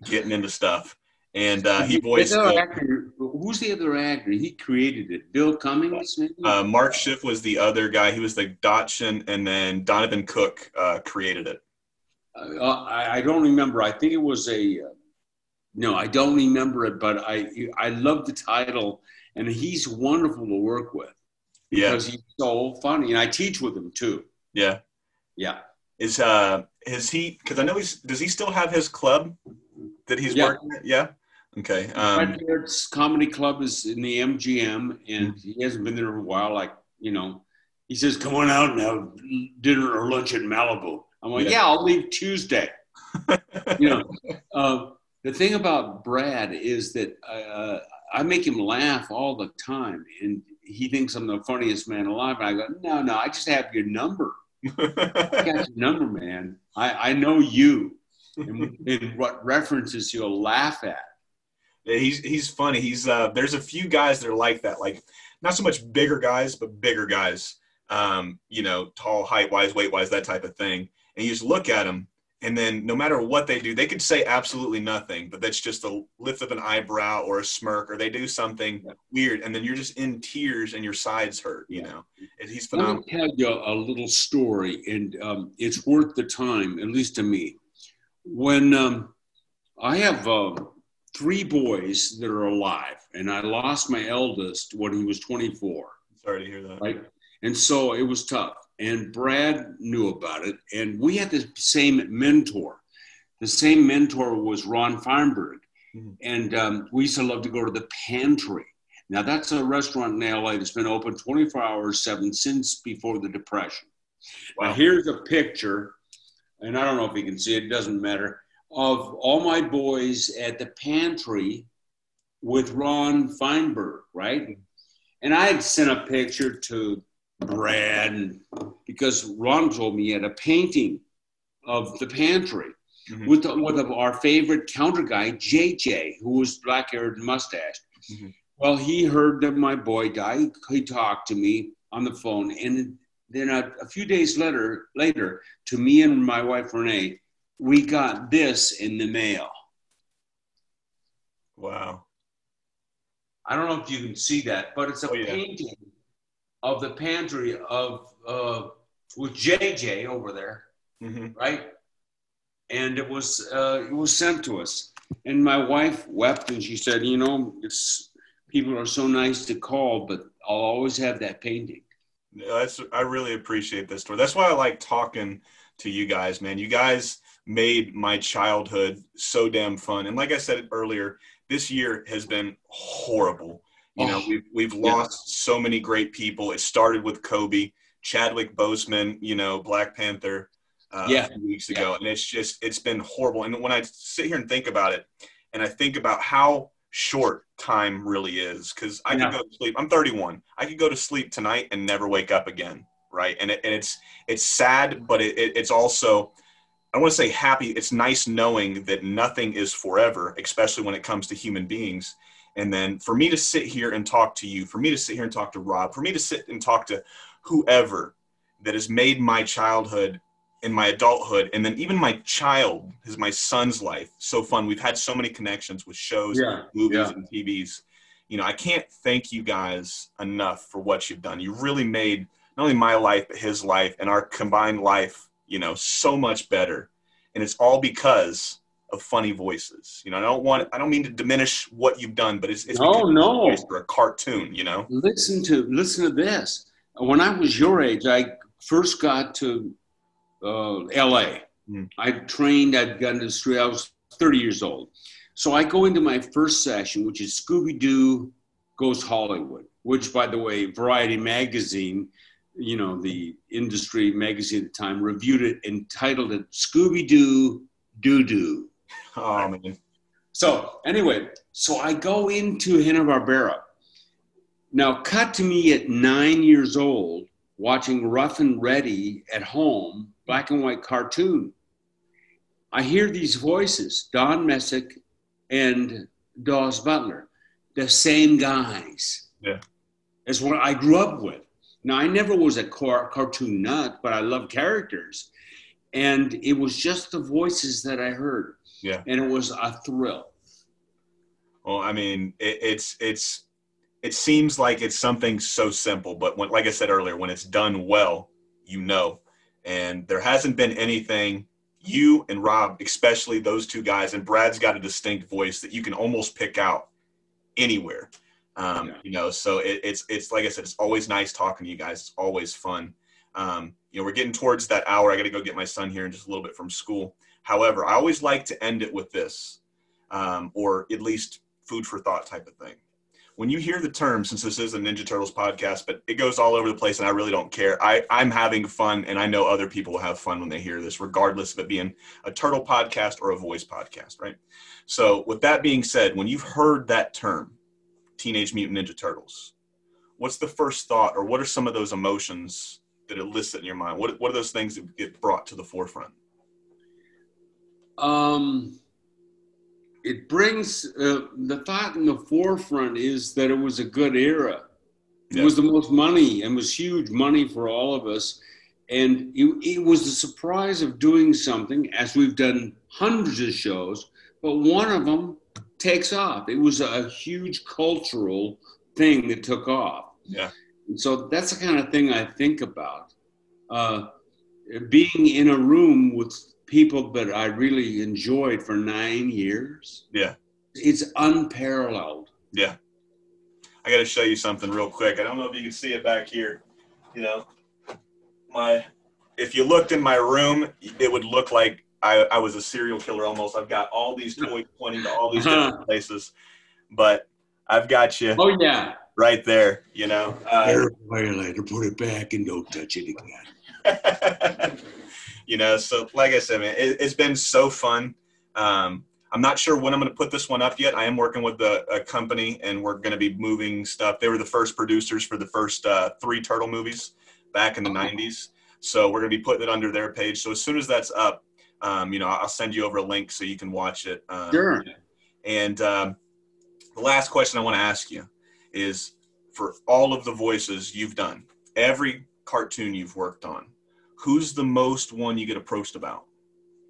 getting into stuff. And uh, he voiced. The, actor, who's the other actor? He created it. Bill Cummings. Uh, Mark Schiff was the other guy. He was the Dachshund, and then Donovan Cook uh, created it. Uh, I, I, don't remember. I think it was a. Uh, no, I don't remember it, but I I love the title, and he's wonderful to work with because yeah. he's so funny, and I teach with him too. Yeah. Yeah. Is uh is he because I know he's does he still have his club that he's yeah. working at? Yeah. Okay. Um, Comedy Club is in the MGM, and he hasn't been there for a while. Like you know, he says, "Come on out and have dinner or lunch in Malibu." I'm like, "Yeah, yeah I'll leave Tuesday." you know, uh, the thing about Brad is that uh, I make him laugh all the time, and he thinks I'm the funniest man alive. And I go, no, no, I just have your number. I got your number, man. I, I know you and, and what references you'll laugh at. Yeah, he's he's funny. He's uh, there's a few guys that are like that, like not so much bigger guys, but bigger guys. Um, you know, tall, height wise, weight wise, that type of thing. And you just look at them, and then no matter what they do, they could say absolutely nothing, but that's just a lift of an eyebrow or a smirk, or they do something yeah. weird, and then you're just in tears and your sides hurt. You know, and he's phenomenal. Let me tell you a little story, and um, it's worth the time, at least to me. When um, I have uh, three boys that are alive, and I lost my eldest when he was 24. Sorry to hear that. Right, and so it was tough and Brad knew about it. And we had the same mentor. The same mentor was Ron Feinberg. Mm-hmm. And um, we used to love to go to the pantry. Now, that's a restaurant in LA that's been open 24 hours, seven since before the Depression. Wow. Now, here's a picture, and I don't know if you can see it, it doesn't matter, of all my boys at the pantry with Ron Feinberg, right? And I had sent a picture to Brad, because Ron told me he had a painting of the pantry mm-hmm. with, the, with our favorite counter guy, JJ, who was black haired and mustache. Mm-hmm. Well, he heard that my boy died. He talked to me on the phone. And then a, a few days later, later, to me and my wife Renee, we got this in the mail. Wow. I don't know if you can see that, but it's a oh, yeah. painting of the pantry of uh, with JJ over there, mm-hmm. right? And it was uh, it was sent to us, and my wife wept and she said, "You know, it's people are so nice to call, but I'll always have that painting." That's I really appreciate this story. That's why I like talking to you guys, man. You guys made my childhood so damn fun, and like I said earlier, this year has been horrible you know, oh, we've we've lost yeah. so many great people. It started with Kobe, Chadwick Boseman, you know, Black Panther, uh, yeah. a few weeks ago, yeah. and it's just it's been horrible. And when I sit here and think about it, and I think about how short time really is, because I yeah. could go to sleep. I'm 31. I could go to sleep tonight and never wake up again, right? And, it, and it's it's sad, but it, it, it's also I don't want to say happy. It's nice knowing that nothing is forever, especially when it comes to human beings. And then for me to sit here and talk to you, for me to sit here and talk to Rob, for me to sit and talk to whoever that has made my childhood and my adulthood, and then even my child, is my son's life so fun. We've had so many connections with shows, Yeah, movies, yeah. and TVs. You know, I can't thank you guys enough for what you've done. You really made not only my life, but his life and our combined life, you know, so much better. And it's all because of funny voices. You know, I don't want, I don't mean to diminish what you've done, but it's, it's No, no. for a cartoon, you know? listen to listen to this. When I was your age, I first got to uh, L.A. Hmm. I trained. I'd gotten to the street. I was 30 years old, so I go into my first session, which is Scooby Doo Goes Hollywood. Which, by the way, Variety magazine, you know, the industry magazine at the time, reviewed it and titled it Scooby Doo Doo Doo. Oh, man. So anyway, so I go into Hanna Barbera. Now, cut to me at nine years old, watching Ruff and Reddy at home, black and white cartoon. I hear these voices, Don Messick and Daws Butler, the same guys. Yeah. As what I grew up with. Now, I never was a car- cartoon nut, but I love characters. And it was just the voices that I heard. Yeah. And it was a thrill. Well, I mean, it, it's it's it seems like it's something so simple, but when, like I said earlier, when it's done well, you know. And there hasn't been anything you and Rob, especially those two guys, and Brad's got a distinct voice that you can almost pick out anywhere. Um, Yeah. You know, so it, it's it's like I said, it's always nice talking to you guys. It's always fun. Um, you know, we're getting towards that hour. I got to go get my son here in just a little bit from school. However, I always like to end it with this, um, or at least food for thought type of thing. When you hear the term, since this is a Ninja Turtles podcast, but it goes all over the place and I really don't care. I, I'm having fun and I know other people will have fun when they hear this, regardless of it being a turtle podcast or a voice podcast, right? So, with that being said, when you've heard that term, Teenage Mutant Ninja Turtles, what's the first thought or what are some of those emotions that elicit in your mind? What, what are those things that get brought to the forefront? Um, it brings uh, the thought in the forefront is that it was a good era. It Yeah. was the most money and was huge money for all of us. And it, it was the surprise of doing something, as we've done hundreds of shows, but one of them takes off. It was a huge cultural thing that took off. Yeah. And so that's the kind of thing I think about. Uh, being in a room with people that I really enjoyed for nine years. Yeah. It's unparalleled. Yeah. I got to show you something real quick. I don't know if you can see it back here. You know, my if you looked in my room, it would look like I, I was a serial killer almost. I've got all these toys pointing to all these different places, but I've got you Oh, yeah. right there. You know, uh, violator, put it back and don't touch it again. you know, so like I said, man, it, it's been so fun. Um, I'm not sure when I'm going to put this one up yet. I am working with a, a company, and we're going to be moving stuff. They were the first producers for the first uh, three turtle movies back in the Oh. '90s. So we're going to be putting it under their page. So as soon as that's up, um, you know, I'll send you over a link so you can watch it. Um, Sure. And um, the last question I want to ask you is for all of the voices you've done, every cartoon you've worked on, who's the most one you get approached about?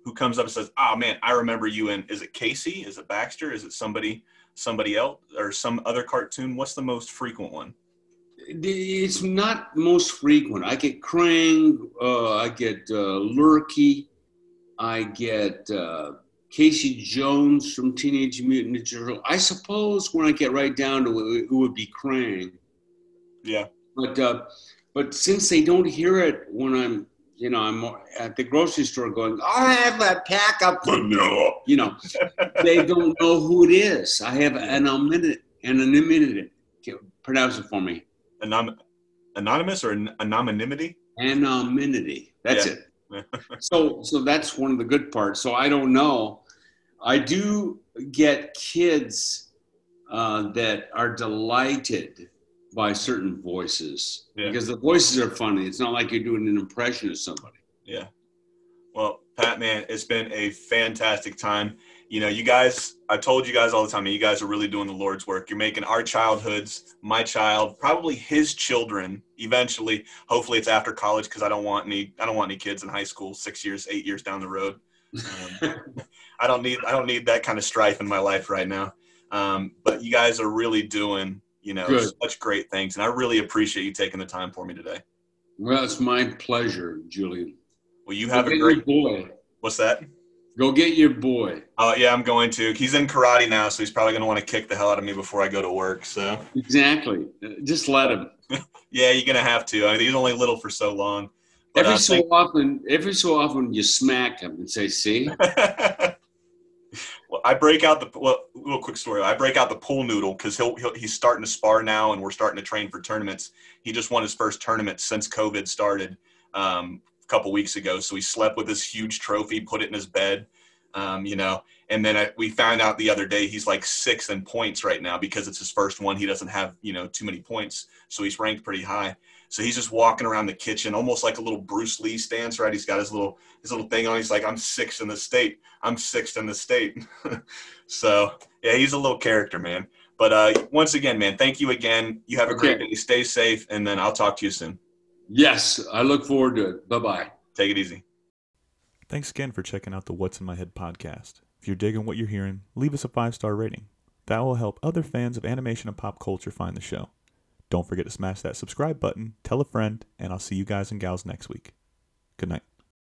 Who comes up and says, "Oh man, I remember you And Is it Casey? Is it Baxter? Is it somebody, somebody else, or some other cartoon? What's the most frequent one? It's not most frequent. I get Krang, uh, I get uh, Lurkey, I get uh, Casey Jones from Teenage Mutant Ninja Turtles. I suppose when I get right down to it, it would be Krang. Yeah, But uh, but since they don't hear it when I'm, you know, I'm at the grocery store going, I'll have a pack of vanilla. you know, they don't know who it is. I have an anonymity, anonymity. Pronounce it for me. Anon- anonymous or an- anonymity? Anonymity. That's Yeah. it. so so that's one of the good parts. So I don't know. I do get kids uh, that are delighted by certain voices Yeah. because the voices are funny. It's not like you're doing an impression of somebody. Yeah. Well, Pat, man, it's been a fantastic time. You know, you guys, I told you guys all the time, you guys are really doing the Lord's work. You're making our childhoods, my child, probably his children eventually. Hopefully it's after college because I don't want any I don't want any kids in high school six years, eight years down the road. Um, I don't need I don't need that kind of strife in my life right now. Um, but you guys are really doing, you know, Good. such great things. And I really appreciate you taking the time for me today. Well, it's my pleasure, Julian. Well, you Go have a great boy. what's that? Go get your boy. Oh yeah, I'm going to. He's in karate now, so he's probably going to want to kick the hell out of me before I go to work. So Exactly. Uh, Just let him. yeah, you're going to have to. I mean, he's only little for so long. But, Every uh, so often, every so often, you smack him and say, "See, well, I break out the well, little quick story. I break out the pool noodle because he'll, he'll he's starting to spar now, and we're starting to train for tournaments. He just won his first tournament since COVID started um, a couple weeks ago. So he slept with this huge trophy, put it in his bed, um, you know. And then I, we found out the other day he's like sixth in points right now because it's his first one. He doesn't have you know too many points, so he's ranked pretty high. So he's just walking around the kitchen, almost like a little Bruce Lee stance, right? He's got his little his little thing on. He's like, "I'm sixth in the state. I'm sixth in the state." so yeah, he's a little character, man. But uh, once again, man, thank you again. You have a great day. Stay safe, and then I'll talk to you soon. yes, I look forward to it. Bye bye." Take it easy. Thanks again for checking out the What's in My Head podcast. If you're digging what you're hearing, leave us a five star rating. That will help other fans of animation and pop culture find the show. Don't forget to smash that subscribe button, tell a friend, and I'll see you guys and gals next week. Good night.